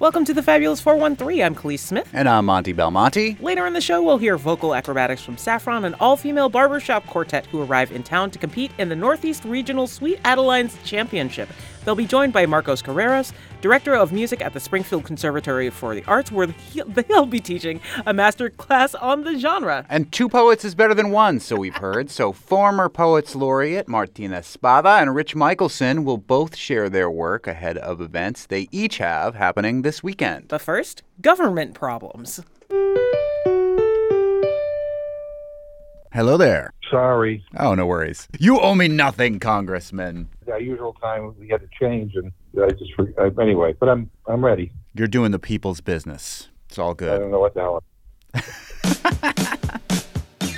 Welcome to the Fabulous 413. I'm Kaliis Smith. And I'm Monte Belmonte. Later in the show, we'll hear vocal acrobatics from Saffron, an all female barbershop quartet who arrive in town to compete in the Northeast Regional Sweet Adelines Championship. They'll be joined by Marcos Carreras, director of music at the Springfield Conservatory for the Arts, where they'll be teaching a master class on the genre. And two poets is better than one, so we've heard. So former Poets Laureate Martín Espada and Rich Michelson will both share their work ahead of events they each have happening this weekend. But first, government problems. Hello there. Sorry. Oh, no worries. You owe me nothing, Congressman. Our usual time we had to change, and I just uh, anyway. But I'm I'm ready. You're doing the people's business. It's all good. I don't know what the hell.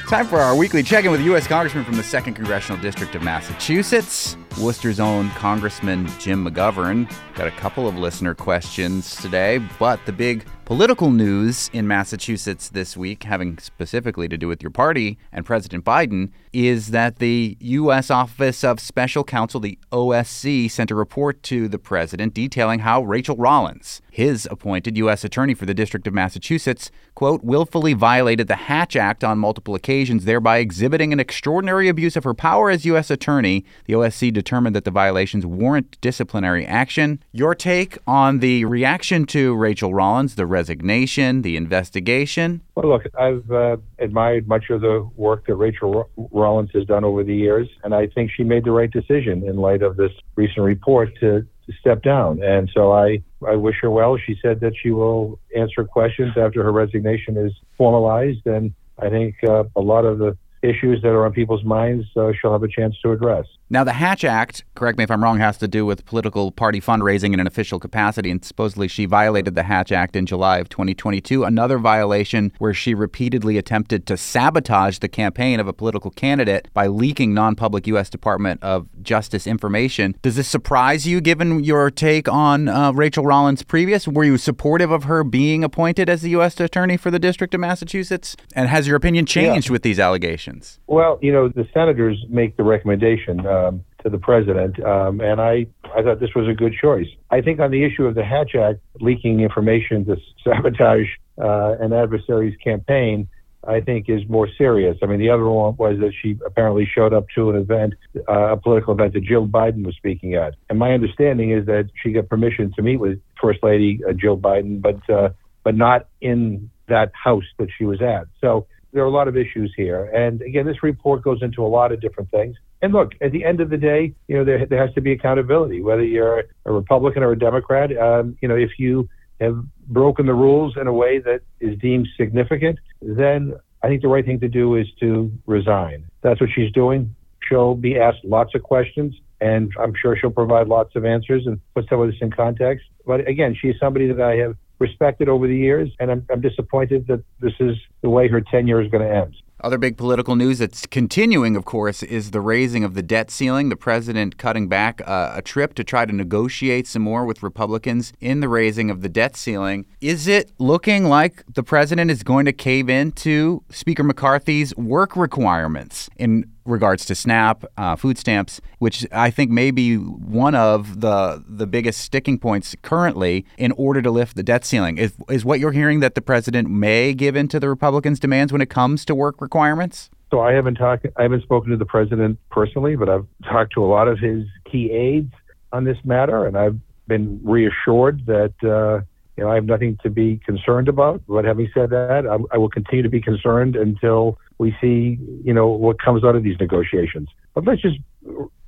Time for our weekly check-in with U.S. Congressman from the Second Congressional District of Massachusetts, Worcester's own Congressman Jim McGovern. Got a couple of listener questions today, but the big political news in Massachusetts this week, having specifically to do with your party and President Biden, is that the U.S. Office of Special Counsel, the OSC, sent a report to the president detailing how Rachel Rollins, his appointed U.S. attorney for the District of Massachusetts, quote, willfully violated the Hatch Act on multiple occasions, thereby exhibiting an extraordinary abuse of her power as U.S. attorney. The OSC determined that the violations warrant disciplinary action. Your take on the reaction to Rachel Rollins, the resignation, the investigation? Well, look, I've uh, admired much of the work that Rachel Rollins has done over the years, and I think she made the right decision in light of this recent report to, to step down. And so I, I wish her well. She said that she will answer questions after her resignation is formalized, and I think uh, a lot of the issues that are on people's minds uh, she'll have a chance to address. Now, the Hatch Act, correct me if I'm wrong, has to do with political party fundraising in an official capacity, and supposedly she violated the Hatch Act in July of 2022. Another violation where she repeatedly attempted to sabotage the campaign of a political candidate by leaking non public U.S. Department of Justice information. Does this surprise you, given your take on uh, Rachel Rollins' previous? Were you supportive of her being appointed as the U.S. Attorney for the District of Massachusetts? And has your opinion changed with these allegations? Well, you know, the senators make the recommendation um, to the president, um, and I, I thought this was a good choice. I think on the issue of the Hatch Act leaking information to sabotage uh, an adversary's campaign, I think is more serious. I mean, the other one was that she apparently showed up to an event, uh, a political event that Jill Biden was speaking at. And my understanding is that she got permission to meet with First Lady uh, Jill Biden, but uh, but not in that house that she was at. So there are a lot of issues here. And again, this report goes into a lot of different things. And look, at the end of the day, you know, there, there has to be accountability, whether you're a Republican or a Democrat. Um, you know, if you have broken the rules in a way that is deemed significant, then I think the right thing to do is to resign. That's what she's doing. She'll be asked lots of questions, and I'm sure she'll provide lots of answers and put some of this in context. But again, she's somebody that I have respected over the years, and I'm, I'm disappointed that this is the way her tenure is going to end. Other big political news that's continuing, of course, is the raising of the debt ceiling. The president cutting back uh, a trip to try to negotiate some more with Republicans in the raising of the debt ceiling. Is it looking like the president is going to cave into Speaker McCarthy's work requirements in regards to SNAP, uh, food stamps, which I think may be one of the the biggest sticking points currently in order to lift the debt ceiling. Is, is what you're hearing that the president may give in to the Republicans' demands when it comes to work requirements? So I haven't talked. I haven't spoken to the president personally, but I've talked to a lot of his key aides on this matter, and I've been reassured that uh, you know I have nothing to be concerned about. But having said that, I, I will continue to be concerned until we see you know what comes out of these negotiations. But let's just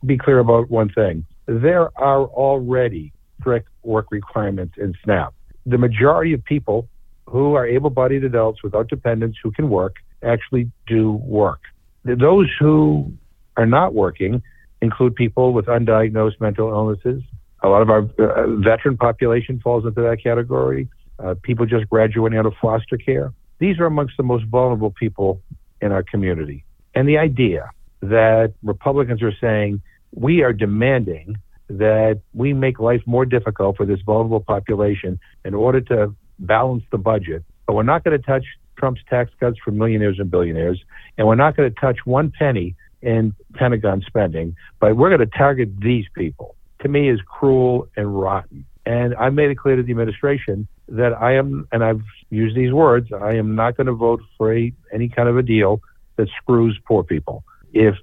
be clear about one thing: there are already strict work requirements in SNAP. The majority of people who are able-bodied adults without dependents who can work actually do work. Those who are not working include people with undiagnosed mental illnesses. A lot of our uh, veteran population falls into that category. Uh, people just graduating out of foster care. These are amongst the most vulnerable people in our community. And the idea that Republicans are saying we are demanding that we make life more difficult for this vulnerable population in order to balance the budget, but we're not going to touch Trump's tax cuts for millionaires and billionaires, and we're not going to touch one penny in Pentagon spending, but we're going to target these people. To me, is cruel and rotten. And I made it clear to the administration that I am, and I've used these words, I am not going to vote for a, any kind of a deal that screws poor people. If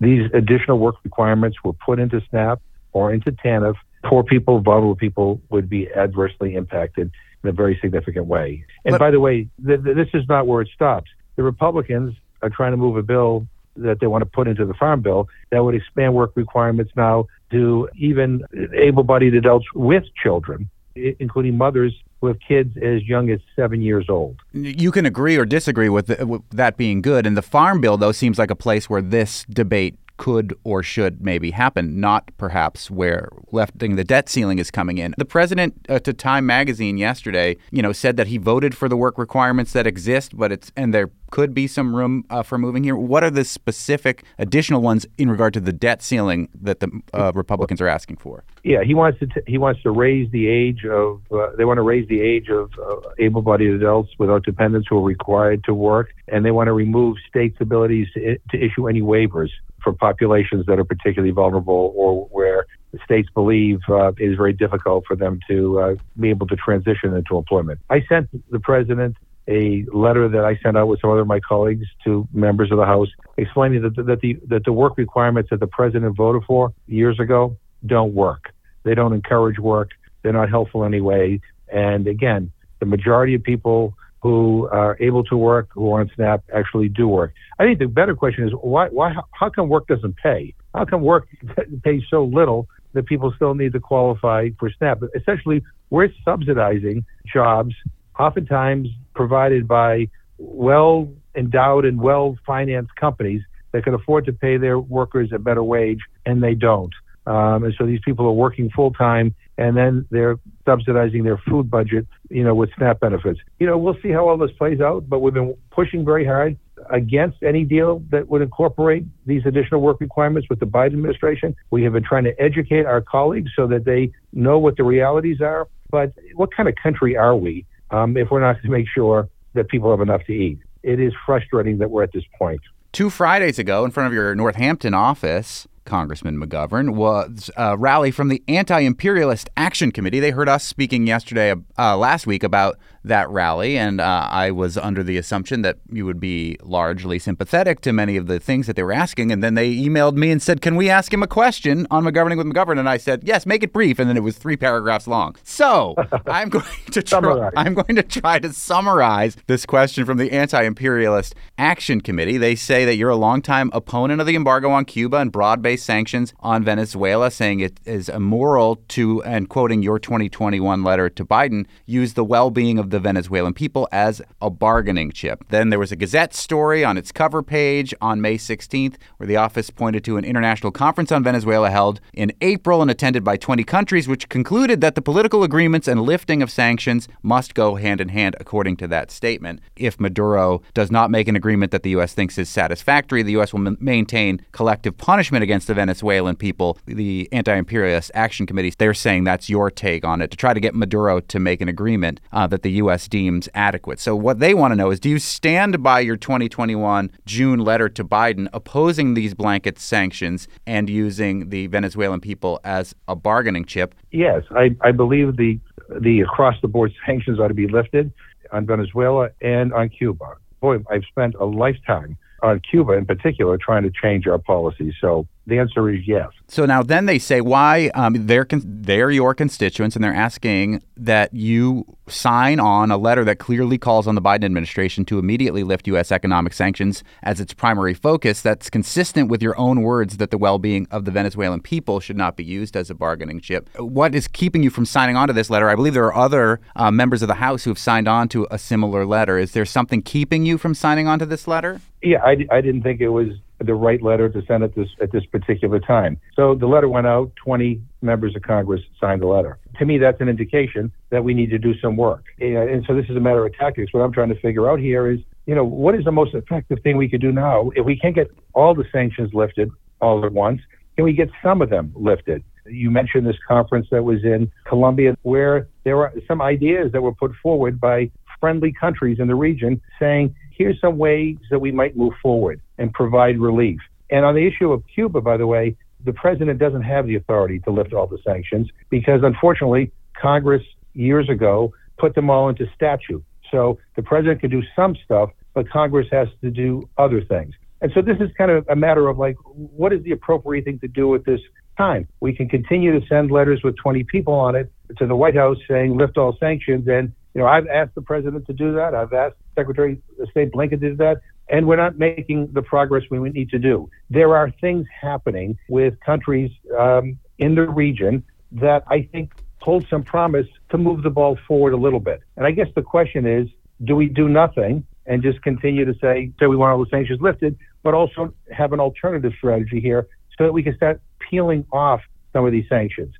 these additional work requirements were put into SNAP or into TANF, poor people, vulnerable people would be adversely impacted in a very significant way. And but, by the way, th- th- this is not where it stops. The Republicans are trying to move a bill that they want to put into the farm bill that would expand work requirements now to even able-bodied adults with children, including mothers have kids as young as seven years old. You can agree or disagree with, the, with that being good. And the farm bill, though, seems like a place where this debate could or should maybe happen, not perhaps where the debt ceiling is coming in. The president uh, to Time magazine yesterday, you know, said that he voted for the work requirements that exist, but it's and there could be some room uh, for moving here. What are the specific additional ones in regard to the debt ceiling that the uh, Republicans are asking for? Yeah, he wants to t- he wants to raise the age of uh, they want to raise the age of uh, able-bodied adults without dependents who are required to work, and they want to remove states' abilities to, to issue any waivers for populations that are particularly vulnerable or where the states believe uh, it is very difficult for them to uh, be able to transition into employment. I sent the president a letter that I sent out with some other of my colleagues to members of the House explaining that the, that the that the work requirements that the president voted for years ago don't work. They don't encourage work. They're not helpful anyway. And again, the majority of people who are able to work, who are on SNAP, actually do work. I think the better question is why, why, how come work doesn't pay? How come work pays so little that people still need to qualify for SNAP? Essentially, we're subsidizing jobs, oftentimes provided by well endowed and well financed companies that can afford to pay their workers a better wage, and they don't. Um, and so these people are working full time and then they're subsidizing their food budget, you know, with SNAP benefits. You know, we'll see how all this plays out, but we've been pushing very hard against any deal that would incorporate these additional work requirements with the Biden administration. We have been trying to educate our colleagues so that they know what the realities are. But what kind of country are we um, if we're not to make sure that people have enough to eat? It is frustrating that we're at this point. Two Fridays ago, in front of your Northampton office, Congressman McGovern, was a rally from the Anti Imperialist Action Committee. They heard us speaking yesterday, uh, last week, about that rally, and uh, I was under the assumption that you would be largely sympathetic to many of the things that they were asking. And then they emailed me and said, Can we ask him a question on McGoverning with McGovern? And I said, Yes, make it brief. And then it was three paragraphs long. So I'm going to try, I'm going to try to summarize this question from the Anti Imperialist Action Committee. They say that you're a longtime opponent of the embargo on Cuba and broad based sanctions on Venezuela, saying it is immoral to, and quoting your 2021 letter to Biden, use the well being of the Venezuelan people as a bargaining chip. Then there was a Gazette story on its cover page on May 16th, where the office pointed to an international conference on Venezuela held in April and attended by 20 countries, which concluded that the political agreements and lifting of sanctions must go hand in hand, according to that statement. If Maduro does not make an agreement that the U.S. thinks is satisfactory, the U.S. will m- maintain collective punishment against the Venezuelan people. The Anti Imperialist Action Committee, they're saying that's your take on it to try to get Maduro to make an agreement uh, that the U.S. deems adequate. So, what they want to know is do you stand by your 2021 June letter to Biden opposing these blanket sanctions and using the Venezuelan people as a bargaining chip? Yes, I, I believe the the across the board sanctions ought to be lifted on Venezuela and on Cuba. Boy, I've spent a lifetime on Cuba in particular trying to change our policies. So the answer is yes. So now, then they say why um, they're con- they're your constituents, and they're asking that you sign on a letter that clearly calls on the Biden administration to immediately lift U.S. economic sanctions as its primary focus. That's consistent with your own words that the well-being of the Venezuelan people should not be used as a bargaining chip. What is keeping you from signing on to this letter? I believe there are other uh, members of the House who have signed on to a similar letter. Is there something keeping you from signing on to this letter? Yeah, I, I didn't think it was the right letter to send at this at this particular time. So the letter went out. Twenty members of Congress signed the letter. To me, that's an indication that we need to do some work. And so this is a matter of tactics. What I'm trying to figure out here is, you know, what is the most effective thing we could do now if we can't get all the sanctions lifted all at once? Can we get some of them lifted? You mentioned this conference that was in Colombia where there were some ideas that were put forward by friendly countries in the region saying, here's some ways that we might move forward and provide relief. And on the issue of Cuba, by the way, the president doesn't have the authority to lift all the sanctions because, unfortunately, Congress years ago put them all into statute. So the president can do some stuff, but Congress has to do other things. And so this is kind of a matter of like, what is the appropriate thing to do at this time? We can continue to send letters with 20 people on it to the White House saying lift all sanctions. And, you know, I've asked the president to do that. I've asked Secretary of State Blinken to do that. And we're not making the progress we need to do. There are things happening with countries um, in the region that I think hold some promise to move the ball forward a little bit. And I guess the question is, do we do nothing and just continue to say, say we want all the sanctions lifted, but also have an alternative strategy here so that we can start peeling off some of these sanctions.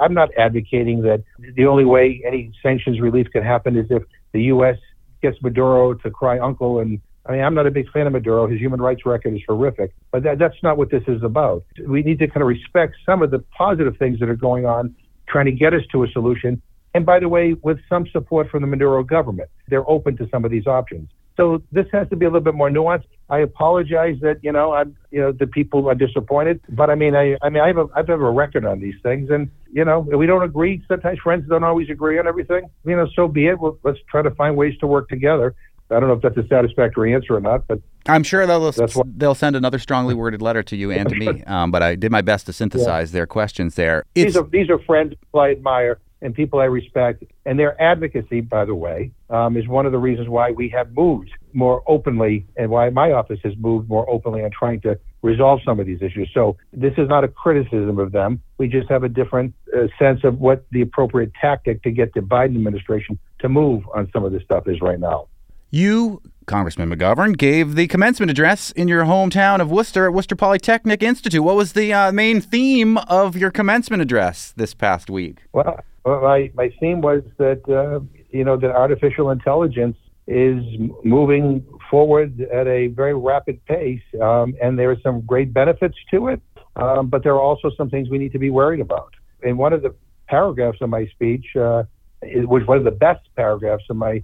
I'm not advocating that the only way any sanctions relief can happen is if the U.S. gets Maduro to cry uncle. And I mean, I'm not a big fan of Maduro. His human rights record is horrific, but that, that's not what this is about. We need to kind of respect some of the positive things that are going on, trying to get us to a solution. And by the way, with some support from the Maduro government, they're open to some of these options. So this has to be a little bit more nuanced. I apologize that you know I'm you know the people are disappointed, but I mean I I mean I have a I have a record on these things, and you know we don't agree. Sometimes friends don't always agree on everything. You know, so be it. Well, let's try to find ways to work together. I don't know if that's a satisfactory answer or not, but I'm sure they'll they'll send another strongly worded letter to you and to me. Um, but I did my best to synthesize yeah. their questions there. It's, these are these are friends I admire and people I respect. And their advocacy, by the way, um, is one of the reasons why we have moved more openly and why my office has moved more openly on trying to resolve some of these issues. So this is not a criticism of them. We just have a different uh, sense of what the appropriate tactic to get the Biden administration to move on some of this stuff is right now. You, Congressman McGovern, gave the commencement address in your hometown of Worcester at Worcester Polytechnic Institute. What was the uh, main theme of your commencement address this past week? Well, my my theme was that uh, you know that artificial intelligence is moving forward at a very rapid pace, um, and there are some great benefits to it, um, but there are also some things we need to be worried about. In one of the paragraphs of my speech, uh, was one of the best paragraphs of my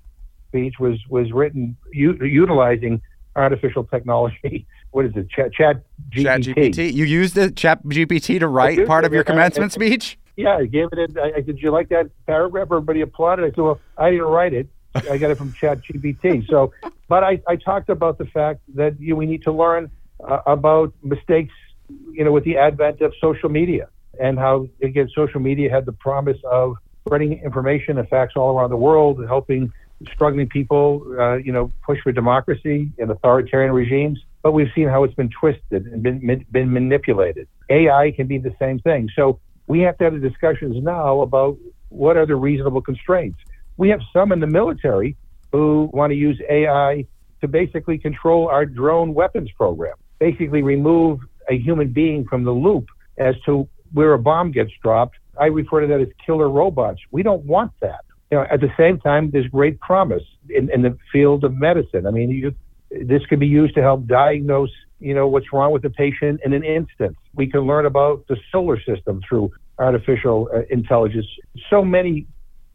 speech, was was written u- utilizing artificial technology. What is it? Chat, chat GPT. Chat GPT. You used the Chat GPT to write part of your commencement speech. Yeah, I gave it. I, I said, "You like that paragraph?" Everybody applauded. I said, "Well, I didn't write it. I got it from ChatGPT." So, but I, I talked about the fact that you, we need to learn uh, about mistakes, you know, with the advent of social media and how again social media had the promise of spreading information and facts all around the world and helping struggling people, uh, you know, push for democracy in authoritarian regimes. But we've seen how it's been twisted and been been manipulated. AI can be the same thing. So we have to have the discussions now about what are the reasonable constraints. We have some in the military who want to use AI to basically control our drone weapons program, basically remove a human being from the loop as to where a bomb gets dropped. I refer to that as killer robots. We don't want that. You know, at the same time, there's great promise in, in the field of medicine. I mean, you, this could be used to help diagnose you know, what's wrong with the patient in an instant. We can learn about the solar system through artificial uh, intelligence. So many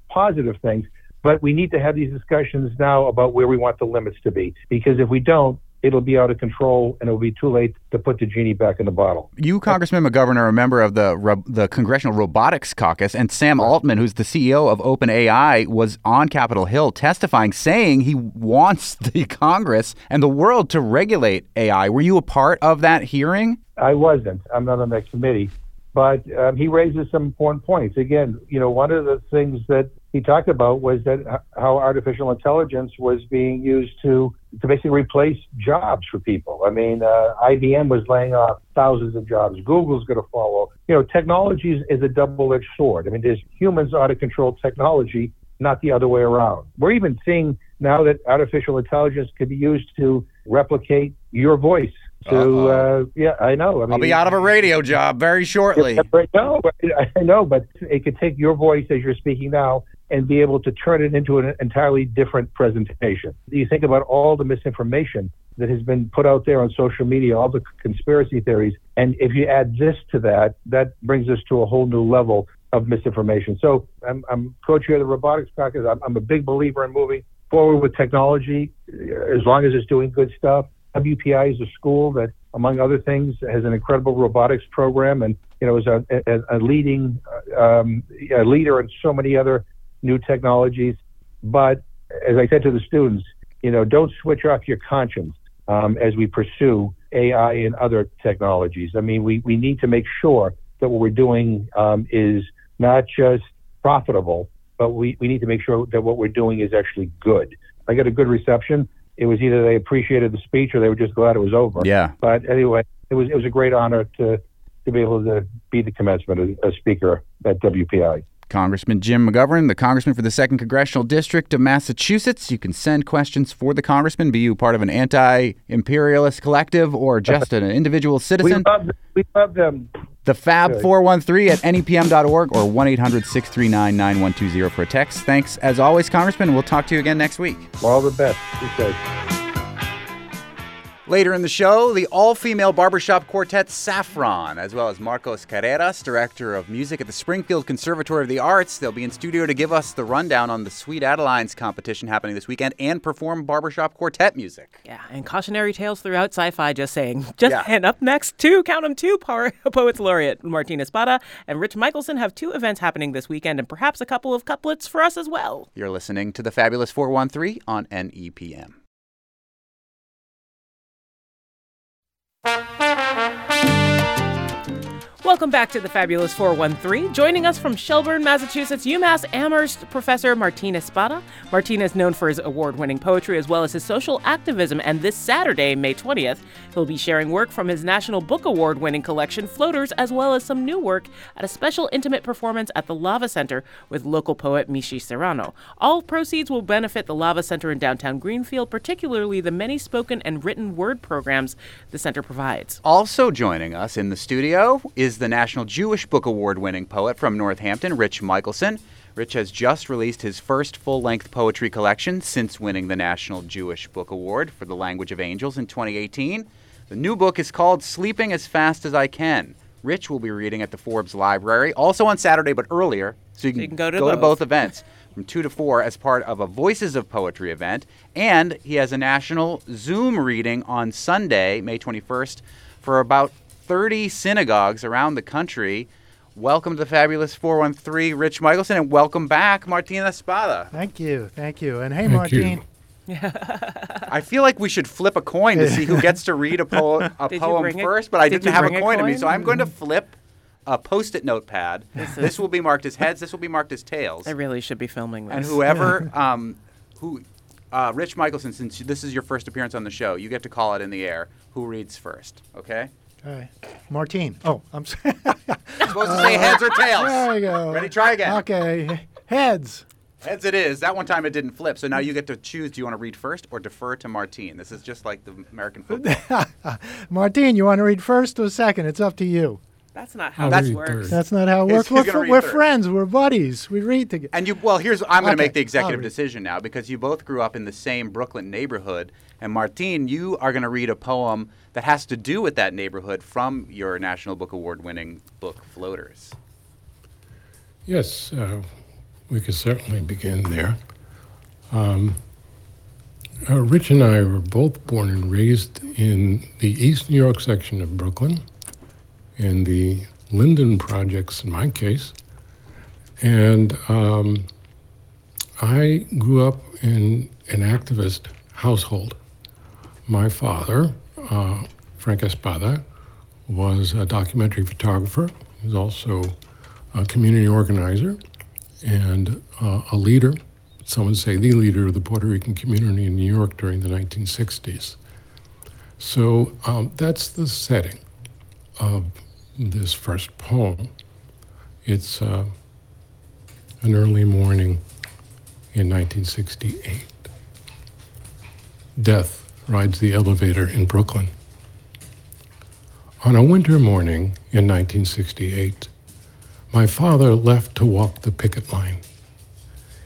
positive things, but we need to have these discussions now about where we want the limits to be. Because if we don't, it'll be out of control and it'll be too late to put the genie back in the bottle. You, Congressman McGovern, are a member of the the Congressional Robotics Caucus, and Sam Altman, who's the CEO of OpenAI, was on Capitol Hill testifying, saying he wants the Congress and the world to regulate AI. Were you a part of that hearing? I wasn't. I'm not on that committee. But um, he raises some important points. Again, you know, one of the things that he talked about was that how artificial intelligence was being used to to basically replace jobs for people. I mean, uh, IBM was laying off thousands of jobs. Google's going to follow. You know, technology is, is a double-edged sword. I mean, there's humans ought to control technology, not the other way around. We're even seeing now that artificial intelligence can be used to replicate your voice so uh, yeah, I know. I mean, I'll be out of a radio job very shortly. No, I know, but it could take your voice as you're speaking now and be able to turn it into an entirely different presentation. You think about all the misinformation that has been put out there on social media, all the conspiracy theories, and if you add this to that, that brings us to a whole new level of misinformation. So I'm, I'm co-chair of the robotics caucus. I'm, I'm a big believer in moving forward with technology as long as it's doing good stuff. WPI is a school that among other things, has an incredible robotics program, and you know is a, a, a leading um, a leader in so many other new technologies. But as I said to the students, you know, don't switch off your conscience um, as we pursue AI and other technologies. I mean, we, we need to make sure that what we're doing um, is not just profitable, but we, we need to make sure that what we're doing is actually good. I got a good reception. It was either they appreciated the speech or they were just glad it was over. Yeah. But anyway, it was it was a great honor to to be able to be the commencement as a speaker at WPI. Congressman Jim McGovern, the congressman for the 2nd Congressional District of Massachusetts. You can send questions for the congressman, be you part of an anti imperialist collective or just an individual citizen. We love, we love them. The Fab 413 at nepm.org or 1 800 639 9120 for a text. Thanks as always, Congressman. We'll talk to you again next week. All the best. Be safe. Later in the show, the all female barbershop quartet Saffron, as well as Marcos Carreras, director of music at the Springfield Conservatory of the Arts. They'll be in studio to give us the rundown on the Sweet Adelines competition happening this weekend and perform barbershop quartet music. Yeah, and cautionary tales throughout sci fi, just saying. Just Yeah. And up next, two, count them, two Poets Laureate Martín Espada and Rich Michelson have two events happening this weekend and perhaps a couple of couplets for us as well. You're listening to the Fabulous 413 on E NEPM. Welcome back to the Fabulous 413. Joining us from Shelburne, Massachusetts, UMass Amherst professor Martín Espada. Martín is known for his award winning poetry as well as his social activism, and this Saturday, May 20th, he'll be sharing work from his National Book Award winning collection, Floaters, as well as some new work at a special intimate performance at the Lava Center with local poet Mishi Serrano. All proceeds will benefit the Lava Center in downtown Greenfield, particularly the many spoken and written word programs the center provides. Also joining us in the studio is the National Jewish Book Award winning poet from Northampton, Rich Michelson. Rich has just released his first full length poetry collection since winning the National Jewish Book Award for The Language of Angels in 2018. The new book is called Sleeping as Fast as I Can. Rich will be reading at the Forbes Library, also on Saturday, but earlier, so you can, you can go to both. both. events from 2 to 4 as part of a Voices of Poetry event. And he has a national Zoom reading on Sunday, May 21st, for about 30 synagogues around the country. Welcome to the Fabulous 413, Rich Michelson, and welcome back, Martín Espada. Thank you, thank you, and hey, Thank Martín. I feel like we should flip a coin to see who gets to read a, po- a poem bring a- first, but I did didn't have a bring a coin to me, so I'm going to flip a post-it notepad. This will be marked as heads, this will be marked as tails. I really should be filming this. And whoever, um, who, uh, Rich Michelson, since this is your first appearance on the show, you get to call it in the air. Who reads first? Okay. All right. Martín. Oh, I'm sorry. Supposed to say heads or tails. there we go. Ready? Try again. Okay. Heads. Heads it is. That one time it didn't flip. So now you get to choose. Do you want to read first or defer to Martín? This is just like the American football. Martín, you want to read first or second? It's up to you. That's not how I'll this works. third. That's not how it works. We're, gonna fr- we're friends. We're buddies. We read together. And you, well, here's I'm going to Okay, make the executive decision now because you both grew up in the same Brooklyn neighborhood. And Martín, you are going to read a poem that has to do with that neighborhood from your National Book Award winning book, Floaters. Yes, uh, we could certainly begin there. Um, uh, Rich and I were both born and raised in the East New York section of Brooklyn, in the Linden projects, in my case. And um, I grew up in an activist household. My father, uh, Frank Espada, was a documentary photographer. He was also a community organizer and uh, a leader, some would say the leader of the Puerto Rican community in New York during the 1960s. So um, that's the setting of this first poem. It's uh, an early morning in 1968. Death rides the elevator in Brooklyn. On a winter morning in 1968, my father left to walk the picket line.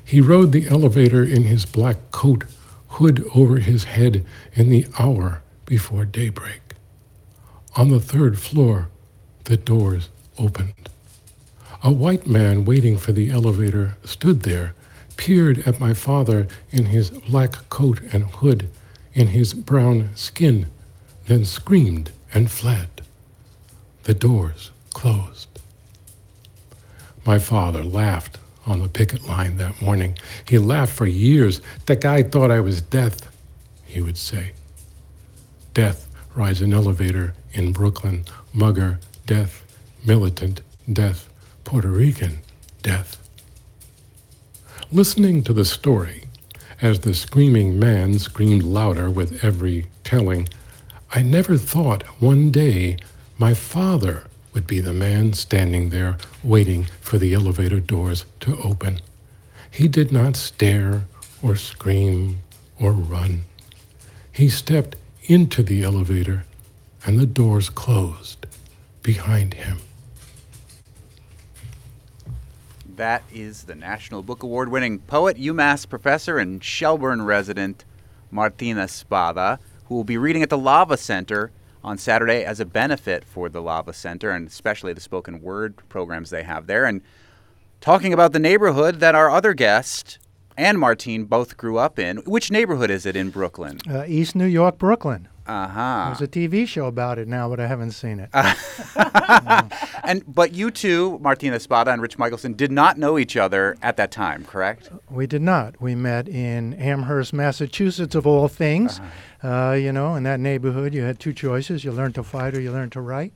He rode the elevator in his black coat, hood over his head, in the hour before daybreak. On the third floor, the doors opened. A white man waiting for the elevator stood there, peered at my father in his black coat and hood, in his brown skin, then screamed and fled. The doors closed. My father laughed on the picket line that morning. He laughed for years. The guy thought I was death, he would say. Death rides an elevator in Brooklyn. Mugger, death. Militant, death. Puerto Rican, death. Listening to the story, as the screaming man screamed louder with every telling, I never thought one day my father would be the man standing there waiting for the elevator doors to open. He did not stare or scream or run. He stepped into the elevator and the doors closed behind him. That is the National Book Award winning poet, UMass professor, and Shelburne resident Martín Espada, who will be reading at the Lava Center on Saturday as a benefit for the Lava Center and especially the spoken word programs they have there. And talking about the neighborhood that our other guest and Martín both grew up in. Which neighborhood is it in Brooklyn? Uh, East New York, Brooklyn. Uh huh. There's a TV show about it now, but I haven't seen it. And but you two, Martín Espada and Rich Michelson, did not know each other at that time, correct? We did not. We met in Amherst, Massachusetts, of all things. uh you know, in that neighborhood, you had two choices: you learned to fight or you learned to write.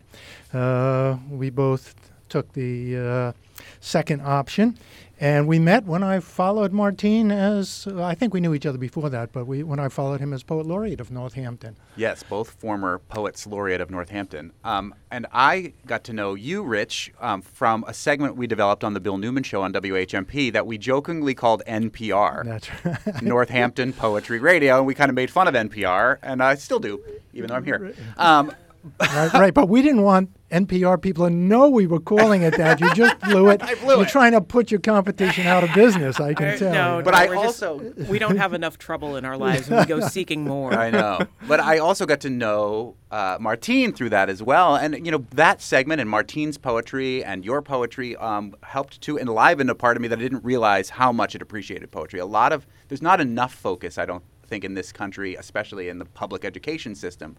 Uh, we both took the uh, second option, and we met when I followed Martín as I think we knew each other before that, but we when I followed him as poet laureate of Northampton. Yes, both former poets laureate of Northampton. Um, and I got to know you, Rich, um, from a segment we developed on the Bill Newman Show on WHMP that we jokingly called NPR. That's right. Northampton Poetry Radio, and we kind of made fun of NPR, and I still do, even though I'm here. Um, right, right, but we didn't want NPR people to know we were calling it that. You just blew it. I blew You're it. trying to put your competition out of business. I can Uh, tell. no, But no, I we're just- also- we don't have enough trouble in our lives, and we go seeking more. I know, but I also got to know uh, Martín through that as well, and you know that segment and Martín's poetry and your poetry um, helped to enliven a part of me that I didn't realize how much it appreciated poetry. A lot of there's not enough focus, I don't think, in this country, especially in the public education system,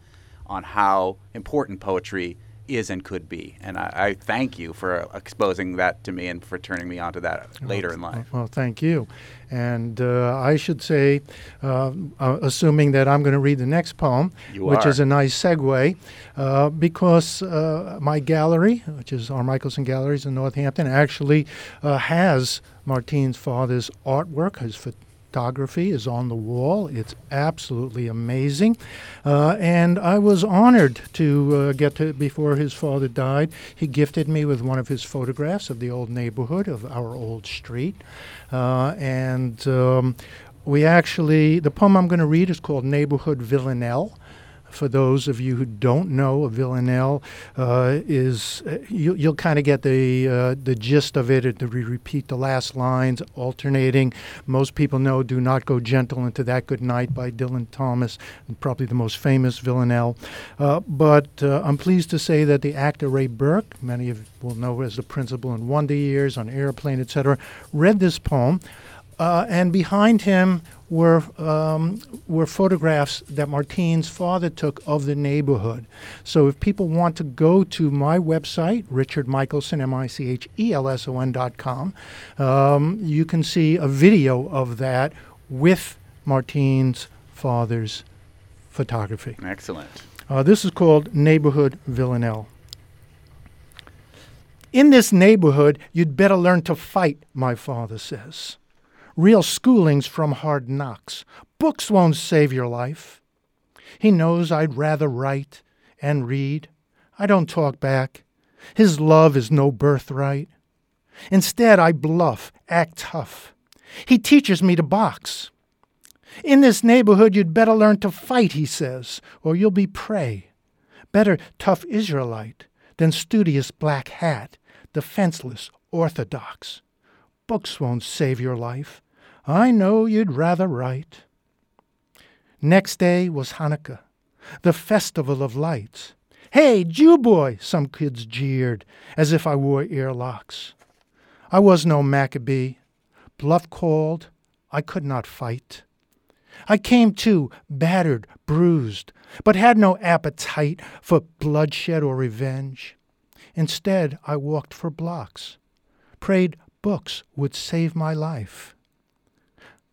on how important poetry is and could be. And I, I thank you for exposing that to me and for turning me onto that later in life. Well, thank you. And uh, I should say, uh, uh, assuming that I'm going to read the next poem, You which are. is a nice segue, uh, because uh, my gallery, which is our Michelson Galleries in Northampton, actually uh, has Martín's father's artwork, his photography is on the wall. It's absolutely amazing. Uh, and I was honored to uh, get to, before his father died, he gifted me with one of his photographs of the old neighborhood, of our old street. Uh, and um, we actually, the poem I'm going to read is called Neighborhood Villanelle. For those of you who don't know, a villanelle uh, is uh, you, you'll kind of get the uh, the gist of it. It we repeat the last lines, alternating. Most people know "Do Not Go Gentle Into That Good Night" by Dylan Thomas, probably the most famous villanelle. Uh, but uh, I'm pleased to say that the actor Ray Burke, many of you will know as the principal in Wonder Years, on Airplane, etc., read this poem. Uh, and behind him were um, were photographs that Martín's father took of the neighborhood. So if people want to go to my website, Richard Michelson, M I C H E L S O N dot com, um, you can see a video of that with Martín's father's photography. Excellent. Uh, this is called Neighborhood Villanelle. In this neighborhood, you'd better learn to fight, my father says. Real schooling's from hard knocks. Books won't save your life. He knows I'd rather write and read. I don't talk back. His love is no birthright. Instead, I bluff, act tough. He teaches me to box. In this neighborhood, you'd better learn to fight, he says, or you'll be prey. Better tough Israelite than studious black hat, defenseless orthodox. Books won't save your life. I know you'd rather write. Next day was Hanukkah, the festival of lights. Hey, Jew boy, some kids jeered, as if I wore earlocks. I was no Maccabee. Bluff called, I could not fight. I came to, battered, bruised, but had no appetite for bloodshed or revenge. Instead, I walked for blocks, prayed books would save my life.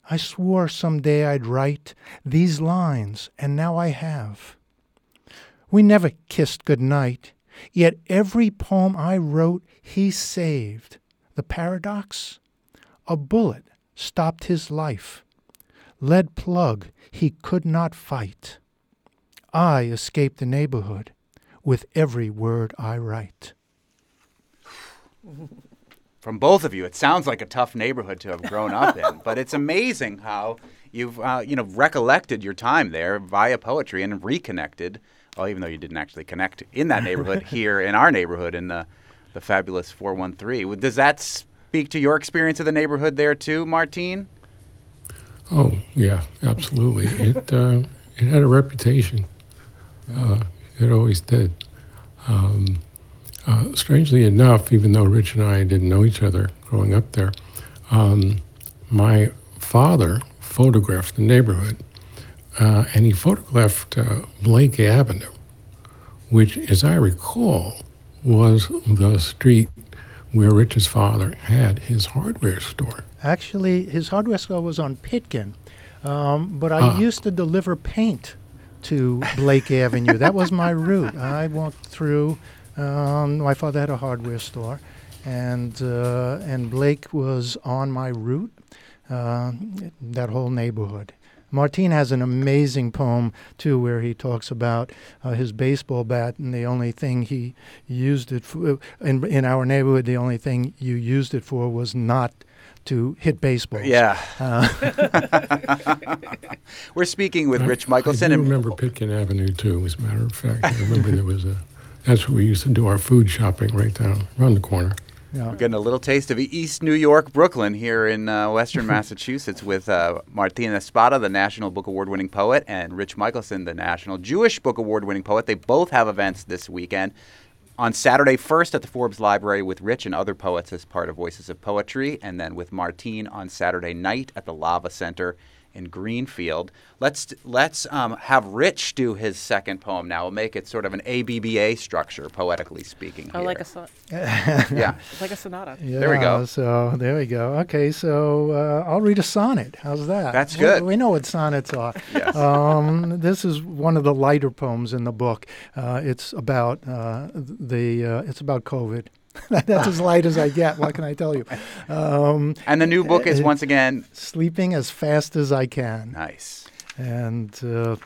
I swore some day I'd write these lines, and now I have. We never kissed good night, yet every poem I wrote he saved. The paradox? A bullet stopped his life. Lead plug he could not fight. I escaped the neighborhood with every word I write. From both of you, it sounds like a tough neighborhood to have grown up in, but it's amazing how you've uh, you know recollected your time there via poetry and reconnected. Well, even though you didn't actually connect in that neighborhood, here in our neighborhood in the the fabulous 413. Does that speak to your experience of the neighborhood there too, Martín? Oh yeah, absolutely. it uh, it had a reputation. Uh, it always did. Um, uh, strangely enough, even though Rich and I didn't know each other growing up there, um, my father photographed the neighborhood, uh, and he photographed uh, Blake Avenue, which, as I recall, was the street where Rich's father had his hardware store. Actually, his hardware store was on Pitkin, um, but I ah. used to deliver paint to Blake Avenue. That was my route. I walked through. Um, my father had a hardware store, and uh, and Blake was on my route. Uh, that whole neighborhood. Martín has an amazing poem too, where he talks about uh, his baseball bat, and the only thing he used it for uh, in in our neighborhood, the only thing you used it for was not to hit baseballs. Yeah. Uh, We're speaking with Rich Michelson. I, I remember Pitkin Avenue too. As a matter of fact, I remember there was a. That's where we used to do our food shopping right down around the corner. Yeah. We're getting a little taste of East New York, Brooklyn, here in uh, Western Massachusetts with uh, Martín Espada, the National Book Award winning poet, and Rich Michelson, the National Jewish Book Award winning poet. They both have events this weekend. On Saturday, first at the Forbes Library with Rich and other poets as part of Voices of Poetry, and then with Martín on Saturday night at the Lava Center in Greenfield. Let's let's um, have Rich do his second poem now. We'll make it sort of an ABBA structure, poetically speaking. Oh, here. like a son- yeah, It's like a sonata. Yeah, there we go. So there we go. Okay, so uh, I'll read a sonnet. How's that? That's good. We, we know what sonnets are. yes. Um, this is one of the lighter poems in the book. Uh, it's about uh, the uh, it's about COVID. That's as light as I get. What can I tell you? Um, and the new book is uh, once again Sleeping as Fast as I Can. Nice. And uh,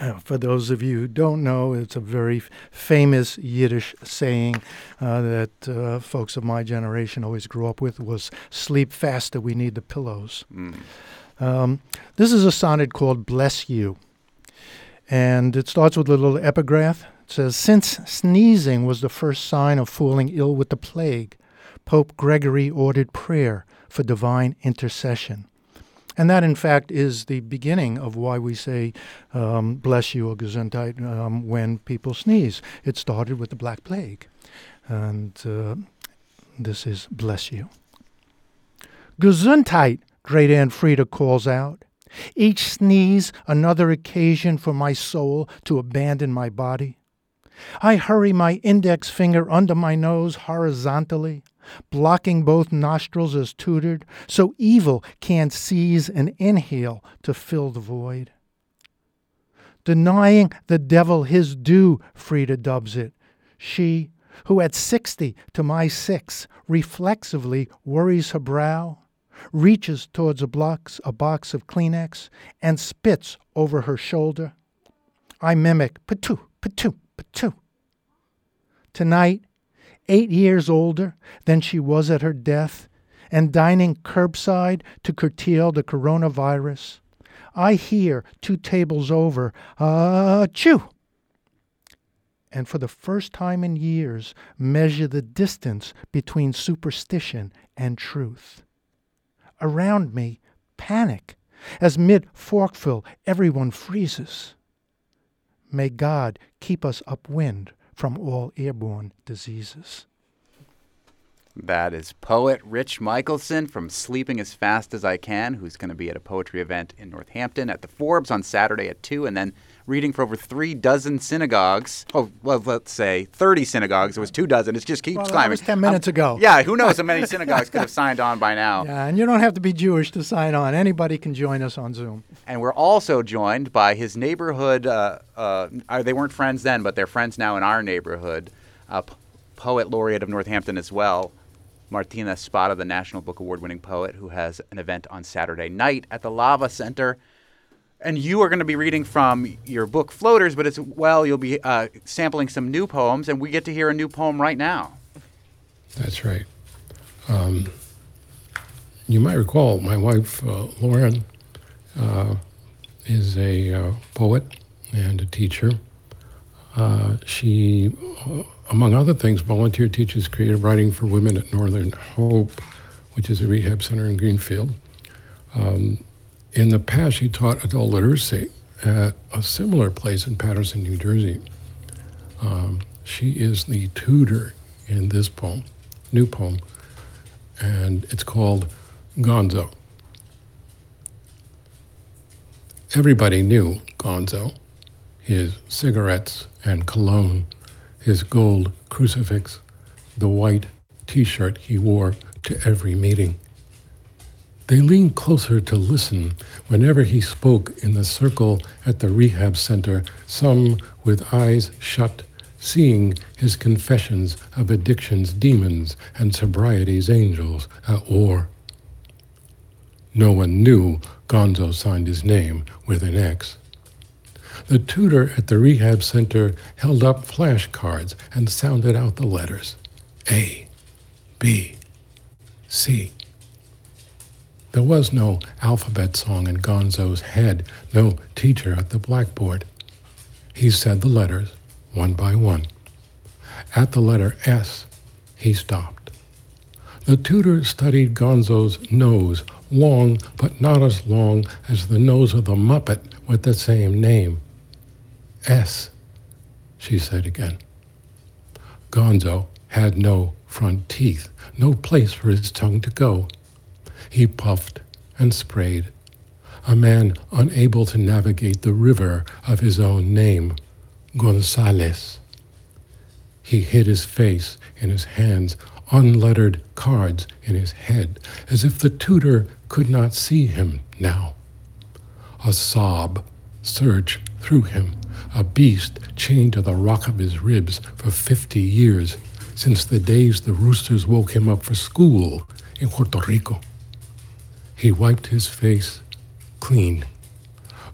uh, for those of you who don't know, it's a very f- famous Yiddish saying uh, that uh, folks of my generation always grew up with was sleep faster, we need the pillows. Mm. Um, this is a sonnet called Bless You. And it starts with a little epigraph says, Since sneezing was the first sign of falling ill with the plague, Pope Gregory ordered prayer for divine intercession. And that, in fact, is the beginning of why we say, um, bless you, or Gesundheit, um, when people sneeze. It started with the Black Plague. And uh, this is bless you. Gesundheit, Great Aunt Frida calls out. Each sneeze, another occasion for my soul to abandon my body. I hurry my index finger under my nose horizontally, blocking both nostrils as tutored, so evil can't seize and inhale to fill the void. Denying the devil his due, Frida dubs it. She, who at sixty to my six reflexively worries her brow, reaches towards a box, a box of Kleenex and spits over her shoulder. I mimic, patoo, patoo, but two. Tonight, eight years older than she was at her death, and dining curbside to curtail the coronavirus, I hear two tables over, ah, chew. And for the first time in years, measure the distance between superstition and truth. Around me, panic, as mid forkful everyone freezes. May God keep us upwind from all airborne diseases. That is poet Rich Michelson from Sleeping as Fast as I Can, who's going to be at a poetry event in Northampton at the Forbes on Saturday at 2, and then reading for over three dozen synagogues. Oh, well, let's say 30 synagogues. It was two dozen. It just keeps Well, climbing. was 10 minutes Um, ago. Yeah, who knows how many synagogues could have signed on by now. Yeah, and you don't have to be Jewish to sign on. Anybody can join us on Zoom. And we're also joined by his neighborhood. Uh, uh, uh, they weren't friends then, but they're friends now in our neighborhood. Uh, poet laureate of Northampton as well, Martín Espada, the National Book Award winning poet, who has an event on Saturday night at the Lava Center. And you are going to be reading from your book Floaters, but as well, you'll be uh, sampling some new poems, and we get to hear a new poem right now. That's right. Um, you might recall my wife, uh, Lauren, uh, is a uh, poet and a teacher. Uh, she, uh, among other things, volunteer teaches creative writing for women at Northern Hope, which is a rehab center in Greenfield. Um, in the past, she taught adult literacy at a similar place in Paterson, New Jersey. Um, she is the tutor in this poem, new poem, and it's called Gonzo. Everybody knew Gonzo, his cigarettes and cologne, his gold crucifix, the white t shirt he wore to every meeting. They leaned closer to listen whenever he spoke in the circle at the rehab center, some with eyes shut, seeing his confessions of addiction's demons and sobriety's angels uh, at war. No one knew Gonzo signed his name with an X. The tutor at the rehab center held up flashcards and sounded out the letters A, B, C. There was no alphabet song in Gonzo's head, no teacher at the blackboard. He said the letters one by one. At the letter S, he stopped. The tutor studied Gonzo's nose, long but not as long as the nose of the Muppet with the same name. S, she said again. Gonzo had no front teeth, no place for his tongue to go. He puffed and sprayed, a man unable to navigate the river of his own name, Gonzales. He hid his face in his hands, unlettered cards in his head, as if the tutor could not see him now. A sob surged through him, a beast chained to the rock of his ribs for fifty years, since the days the roosters woke him up for school in Puerto Rico. He wiped his face clean.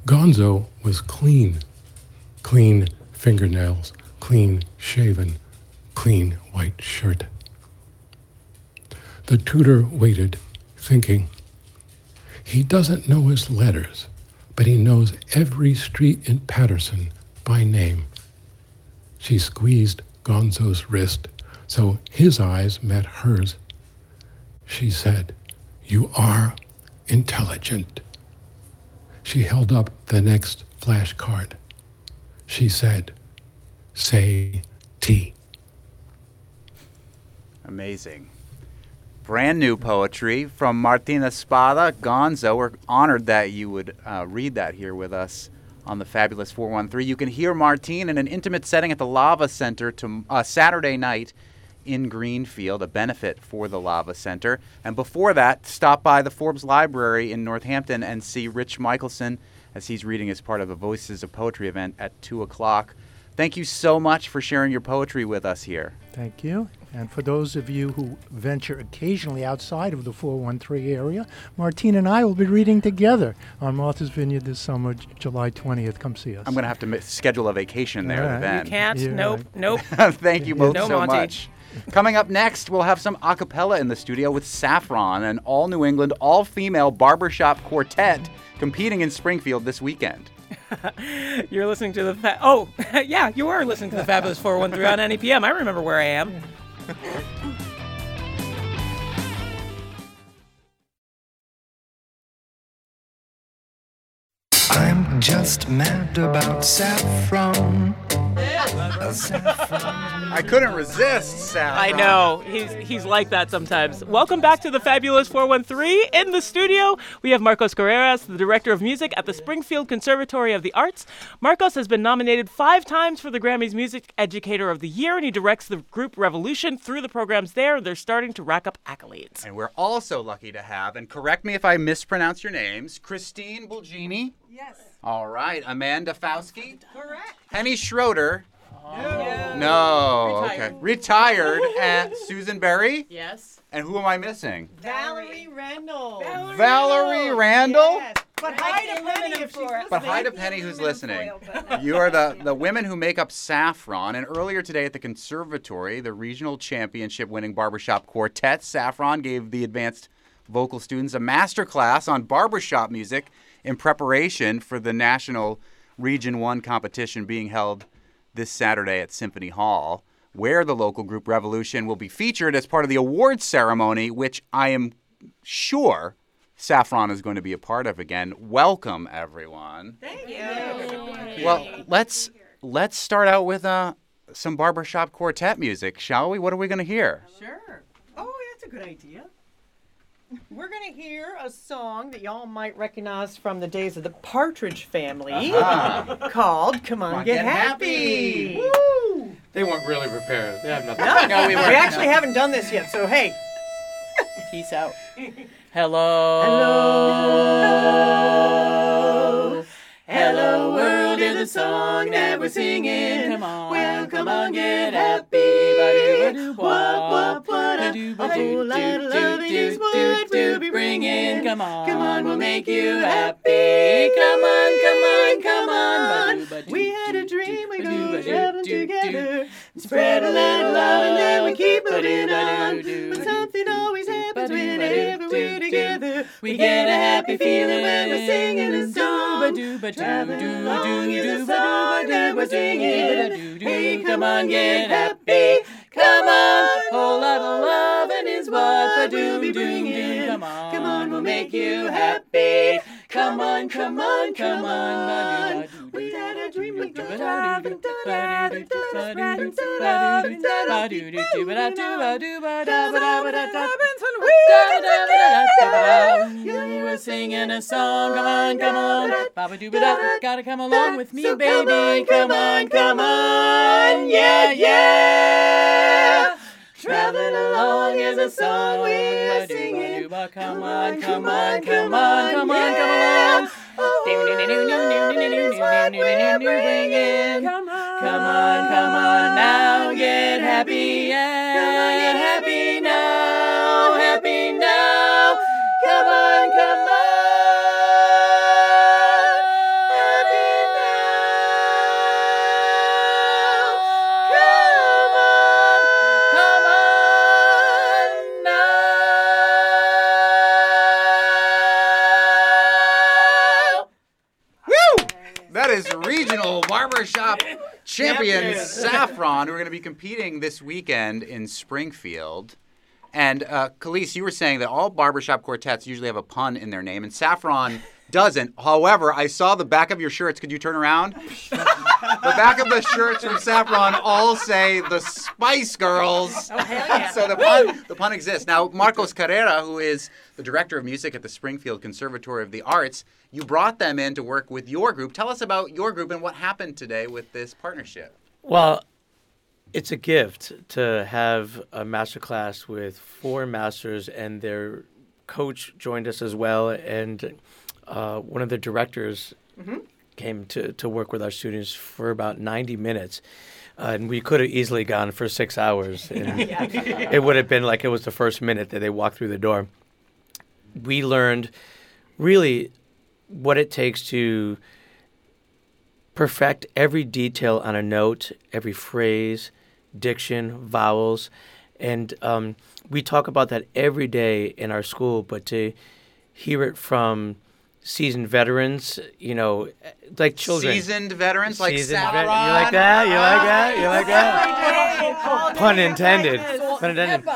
Gonzo was clean. Clean fingernails, clean shaven, clean white shirt. The tutor waited, thinking. He doesn't know his letters, but he knows every street in Paterson by name. She squeezed Gonzo's wrist so his eyes met hers. She said, You are intelligent. She held up the next flashcard. She said, Say T. Amazing. Brand new poetry from Martín Espada, Gonzo. We're honored that you would uh, read that here with us on the Fabulous 413. You can hear Martín in an intimate setting at the Lava Center to, uh, Saturday night in Greenfield, a benefit for the Lava Center. And before that, stop by the Forbes Library in Northampton and see Rich Michaelson as he's reading as part of the Voices of Poetry event at 2 o'clock. Thank you so much for sharing your poetry with us here. Thank you. And for those of you who venture occasionally outside of the 413 area, Martín and I will be reading together on Martha's Vineyard this summer, J- July 20th. Come see us. I'm going to have to mi- schedule a vacation there All right. then. You can't. Yeah, nope. right. Nope. Thank you both No, so Monte. much. Coming up next, we'll have some acapella in the studio with Saffron, an all New England, all female barbershop quartet competing in Springfield this weekend. You're listening to the. Fa- oh, yeah, you are listening to the Fabulous 413 on NEPM. I remember where I am. I'm just mad about saffron. I couldn't resist, Saffron. I know. He's he's like that sometimes. Welcome back to the Fabulous 413. In the studio, we have Marcos Carreras, the Director of Music at the Springfield Conservatory of the Arts. Marcos has been nominated five times for the Grammys Music Educator of the Year, and he directs the group Revolution through the programs there. They're starting to rack up accolades. And we're also lucky to have, and correct me if I mispronounce your names, Christine Bulgini. Yes. All right, Amanda Fowski. Correct. Penny Schroeder. No. Okay. Retired. and Susan Berry. Yes. And who am I missing? Valerie Randall. Valerie Randall. Yes. But hi to Penny if she's. But hi to Penny who's listening. You are the, the women who make up Saffron. And earlier today at the Conservatory, the regional championship winning barbershop quartet, Saffron gave the advanced vocal students a master class on barbershop music in preparation for the national Region 1 competition being held this Saturday at Symphony Hall, where the local group Revolution will be featured as part of the awards ceremony, which I am sure Saffron is going to be a part of again. Welcome, everyone. Thank you. Well, let's let's start out with uh, some barbershop quartet music, shall we? What are we going to hear? Sure. Oh, that's a good idea. We're going to hear a song that y'all might recognize from the days of the Partridge Family uh-huh. called Come On, on, Get, Get Happy. Happy. Woo! They weren't really prepared. They have nothing. No, we, actually haven't done this yet, so hey. Peace out. Hello. Hello. Hello, world is a song that we're singing. Come on. Well, come on, get happy. What, what, what a, a loving is what we'll be bringing. Come on. Come on, we'll make you happy. Come on, come on, come on. We had a dream we go traveling together. Spread a little love and then we keep moving on. But something always happens whenever we're together. We get a happy feeling when we're singing a song. Traveling along is a song that we're singing. Hey, come on, get happy. Come on, whole lot of loving is what we'll be bringing. Come on, come on, we'll make you happy. Come on, come on, come on. We had a dream we go driving, da-da-da-da, spreading some love and You were singing a song, come on, come on. Baba doo ba gotta come along with me, baby. Come on, come on, yeah, yeah. Traveling along is a song we're singing. Come on, come on, come on, come on, come along. Come on, come on now, get happy, yeah, champion Saffron, who are going to be competing this weekend in Springfield. And uh, Khalees, you were saying that all barbershop quartets usually have a pun in their name, and Saffron doesn't. However, I saw the back of your shirts. Could you turn around? the back of the shirts from Saffron all say the Spice Girls. Oh so the pun, the pun exists. Now, Marcos Carrera, who is the director of music at the Springfield Conservatory of the Arts, you brought them in to work with your group. Tell us about your group and what happened today with this partnership. Well, it's a gift to have a master class with four masters, and their coach joined us as well, and uh, one of the directors came to, to work with our students for about 90 minutes. Uh, and we could have easily gone for six hours. And it would have been like it was the first minute that they walked through the door. We learned really what it takes to perfect every detail on a note, every phrase, diction, vowels, and um, we talk about that every day in our school. But to hear it from seasoned veterans, you know, like children, Seasoned veterans like Seasoned Saffron. vet- you like that? You like that? You like that? Pun intended. Pun intended.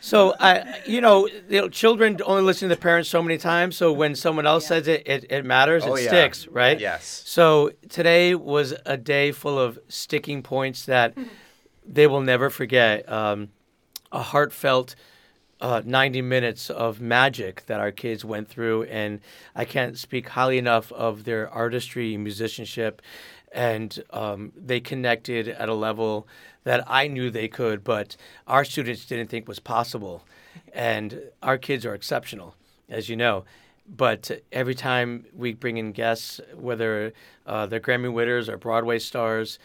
So I, you know, you know, children only listen to the parents so many times. So when someone else says it, it, it matters. Oh, it yeah. sticks, right? Yes. So today was a day full of sticking points that they will never forget. Um, a heartfelt uh, 90 minutes of magic that our kids went through, and I can't speak highly enough of their artistry, musicianship, and um, they connected at a level that I knew they could, but our students didn't think was possible. And our kids are exceptional, as you know. But every time we bring in guests, whether uh, they're Grammy winners or Broadway stars,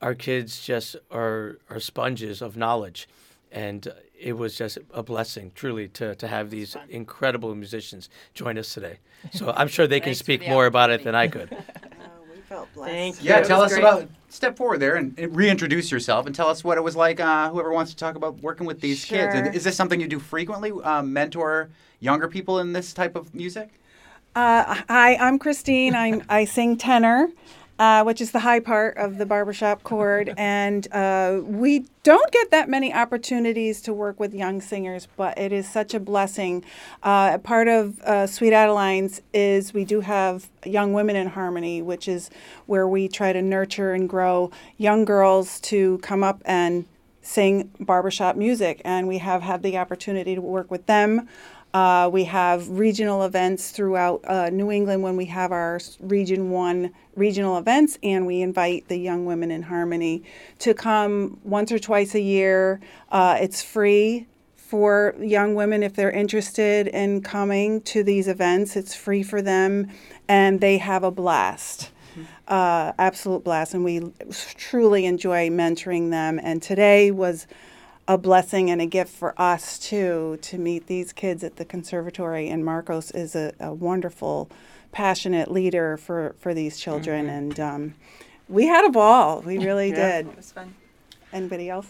our kids just are, are sponges of knowledge. And it was just a blessing, truly, to, to have these incredible musicians join us today. So I'm sure they can speak the more about it than I could. we felt blessed. Thank Yeah, tell us great. about. Step forward there and and reintroduce yourself and tell us what it was like. Uh, whoever wants to talk about working with these kids. Sure. And Is this something you do frequently? Uh, mentor younger people in this type of music? Uh, hi, I'm Christine. I'm, I sing tenor, uh, which is the high part of the barbershop chord. And uh, we don't get that many opportunities to work with young singers, but it is such a blessing. Uh, part of uh, Sweet Adelines is we do have Young Women in Harmony, which is where we try to nurture and grow young girls to come up and sing barbershop music. And we have had the opportunity to work with them. Uh, we have regional events throughout uh, New England when we have our Region 1 regional events, and we invite the Young Women in Harmony to come once or twice a year. Uh, it's free for young women if they're interested in coming to these events. It's free for them, and they have a blast. Uh, absolute blast, and we truly enjoy mentoring them. And today was a blessing and a gift for us too to meet these kids at the conservatory. And Marcos is a, a wonderful, passionate leader for for these children, and um, we had a ball. We really Yeah. did. It was fun. Anybody else?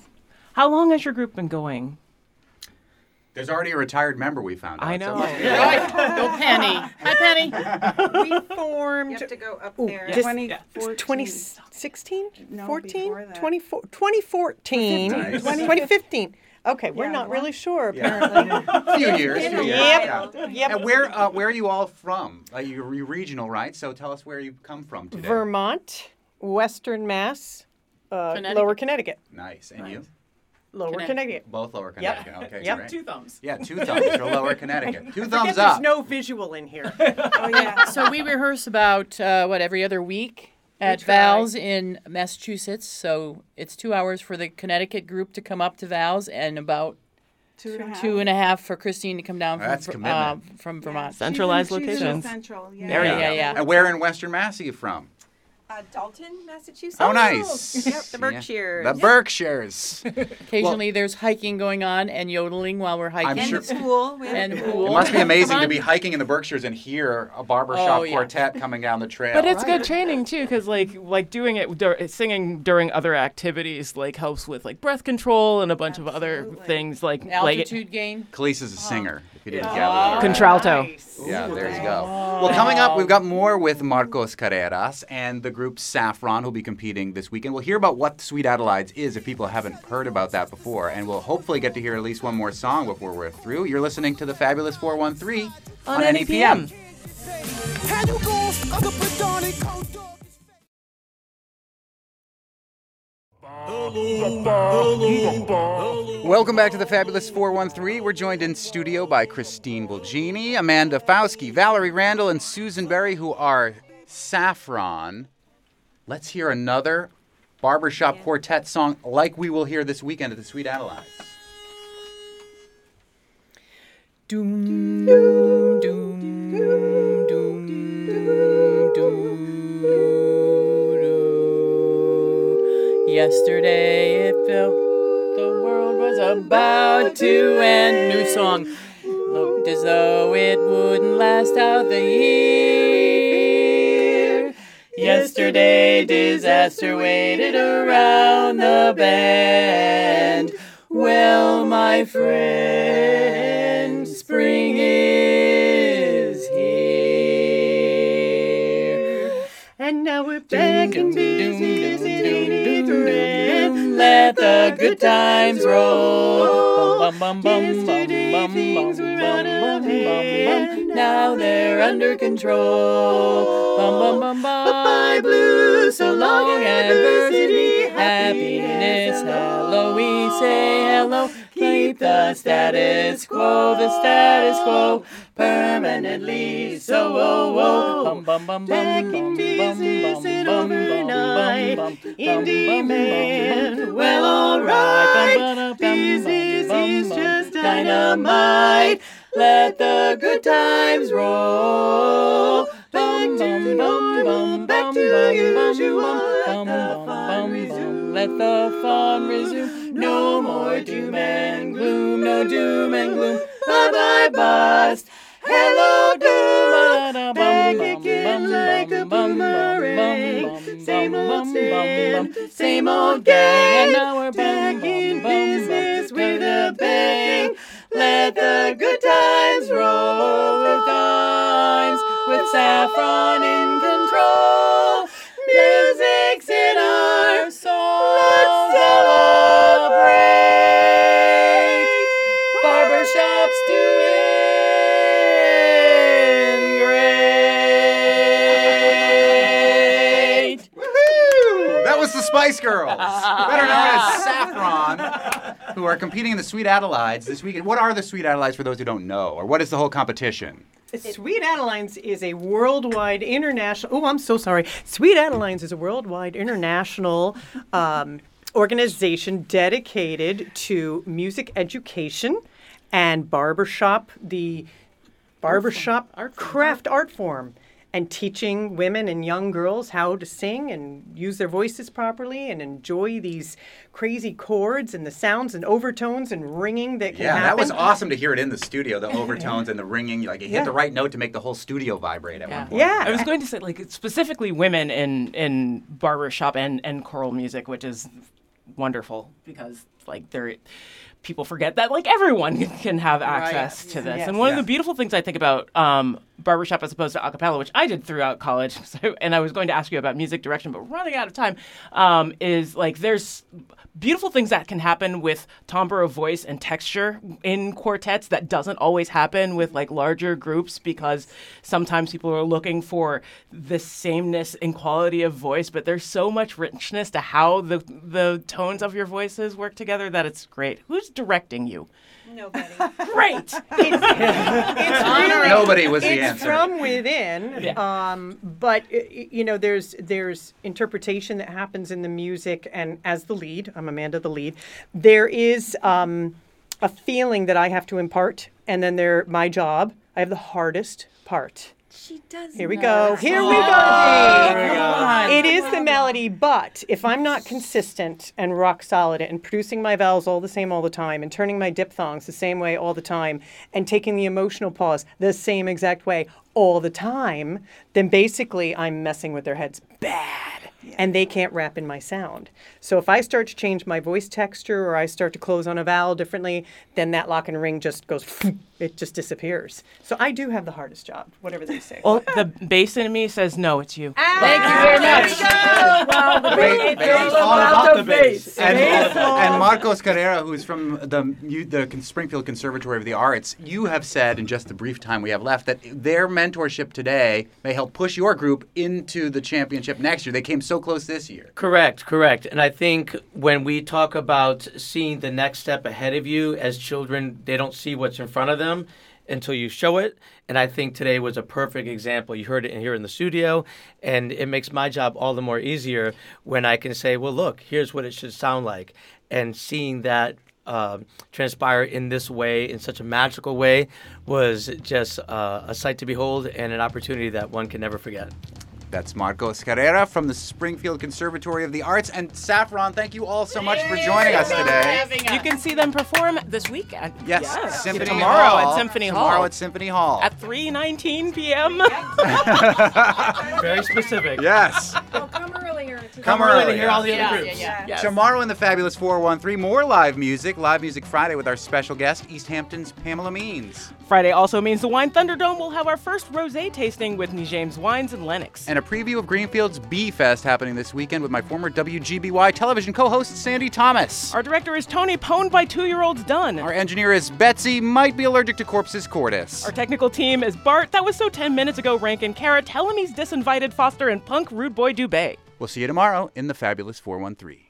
How long has your group been going? There's already a retired member we found out. I know. must be- Go Penny. Hi, Penny. we formed You have to go up there. Just- 2014. 2016, No, 14, before that. 24 2014, Nice. 2015. Okay, we're Yeah, not what? really sure Yeah. apparently. A few years. few years. Yep. yeah. Yep. And where uh, where are you all from? Uh, you're, you're regional, right? So tell us where you come from today. Vermont, Western Mass, uh, Connecticut. Lower Connecticut. Nice. And you? Lower Connecticut. Connecticut. Both lower Yep. Connecticut. Okay, Yep. great. Two thumbs. Yeah, two thumbs for lower Connecticut. Two Forget thumbs there's up. no visual in here. Oh yeah. So we rehearse about uh, what every other week at try. Val's in Massachusetts. So it's two hours for the Connecticut group to come up to Val's, and about Two and a half. two and a half for Christine to come down from That's commitment. uh, from Vermont. Centralized She's in- she's locations. Central, yeah. There you Yeah, yeah. And where in Western Mass are you from? Uh, Dalton, Massachusetts. Oh, nice. Yep, the Yeah. Berkshires. The Berkshires. Occasionally, there's hiking going on and yodeling while we're hiking. I'm sure- And the pool. And the the pool. pool. It must be amazing to be hiking in the Berkshires and hear a barbershop Oh, yeah. quartet coming down the trail. But it's good training too, because like like doing it, dur- singing during other activities like helps with like breath control and a bunch of other things like like Altitude gain. Khalees is a singer, if you didn't Oh. gather. that. contralto. Yeah, there you go. Well, coming up, we've got more with Marcos Carreras and the group Saffron, who'll be competing this weekend. We'll hear about what Sweet Adelaide's is if people haven't heard about that before, and we'll hopefully get to hear at least one more song before we're through. You're listening to the Fabulous 413 on, On NEPM. Welcome back to the Fabulous 413. We're joined in studio by Christine Bulgini, Amanda Fowski, Valerie Randall, and Susan Berry, who are Saffron. Let's hear another barbershop quartet song like we will hear this weekend at the Sweet Adelaide's. Doom, doom, doom, doom, doom, doom, doom. Yesterday it felt the world was about to end. New song. Looked as though it wouldn't last out the year. Yesterday disaster waited around the bend. Well, my friend, spring is here. And now we're back in business in 83. Let the good times roll. Bum, things bum, were bum, out of hand. bum. Now they're under control. Bum, bum, bum, bye, blue. So long, adversity. Happiness. Hello, we say hello. Keep the status quo, the status quo permanently. So, oh, oh, bum, bum, bum, bum, bum, business bum, and bum, bum, overnight. bum, bum, In bum, demand. Well, alright. Business is just dynamite. Let the good times roll. Bum, bum, bum, back to usual. Let the fun resume. Let the fun resume. No more doom and gloom. No doom and gloom. Bye bye bust. Hello doom. Back again like a boomerang. Same old stand, same old gang. Competing in the Sweet Adelaides this weekend. What are the Sweet Adelaides for those who don't know, or what is the whole competition? Sweet Adelines is a worldwide international. Oh, I'm so sorry. Sweet Adelines is a worldwide international um, organization dedicated to music education and barbershop, the barbershop Art craft art form, and teaching women and young girls how to sing and use their voices properly and enjoy these crazy chords and the sounds and overtones and ringing that can Yeah, happen. that was awesome to hear it in the studio, the overtones and the ringing. Like, it hit Yeah. the right note to make the whole studio vibrate at Yeah. one point. Yeah. I was going to say like specifically women in in barbershop and and choral music, which is wonderful because like they're people forget that like everyone can have access to this. Yes. And one Yeah. of the beautiful things I think about um, barbershop as opposed to a cappella, which I did throughout college, so, and I was going to ask you about music direction, but running out of time, um, is like there's beautiful things that can happen with timbre of voice and texture in quartets that doesn't always happen with like larger groups because sometimes people are looking for the sameness in quality of voice, but there's so much richness to how the the tones of your voices work together that it's great. Who's directing you? Nobody. Great. It's really- Nobody was the it's answer. from within. Yeah. Um, but y- y- you know, there's there's interpretation that happens in the music, and as the lead, I'm Amanda, the lead. There is um, a feeling that I have to impart, and then there, my job. I have the hardest part. She does. Here we not. go. Here we go. Dee. It is the melody, but if I'm not consistent and rock solid and producing my vowels all the same all the time and turning my diphthongs the same way all the time and taking the emotional pause the same exact way all the time, then basically I'm messing with their heads bad. And they can't wrap in my sound. So if I start to change my voice texture or I start to close on a vowel differently, then that lock and ring just goes, it just disappears. So I do have the hardest job, whatever they say. Well, the bass in me says no, it's you. Ah, Thank you very much. Bass- bass is all about the bass. And, and Marcos Carrera, who's from the mu- the Springfield Conservatory of the Arts, you have said in just the brief time we have left that their mentorship today may help push your group into the championship next year. They came so close this year. Correct, correct. And I think when we talk about seeing the next step ahead of you as children, they don't see what's in front of them until you show it. And I think today was a perfect example. You heard it here in the studio, and it makes my job all the more easier when I can say, well, look, here's what it should sound like. And seeing that uh, transpire in this way, in such a magical way, was just uh, a sight to behold and an opportunity that one can never forget. That's Marcos Carrera from the Springfield Conservatory of the Arts. And Saffron, thank you all so much for joining us today. You can see them perform this weekend. at Yes, Symphony tomorrow Hall. at Symphony Tomorrow Hall at Symphony Hall. at 3:19 p.m. Very specific. yes. Well, come earlier To Come early early. to hear all the other yeah, groups. yeah. Yes. Tomorrow in the Fabulous 413, more live music. Live Music Friday with our special guest, East Hampton's Pamela Means. Friday also means the Wine Thunderdome will have our first rosé tasting with New James Wines and Lenox. And a preview of Greenfield's Bee Fest happening this weekend with my former WGBY television co host, Sandy Thomas. Our director is Tony, pwned by two-year-olds Dunn. Our engineer is Betsy, might be allergic to corpses cordis. Our technical team is Bart, that was so 10 minutes ago, Rankin, Kara, he's disinvited Foster, and Punk Rude Boy Dubé. We'll see you tomorrow in the Fabulous 413.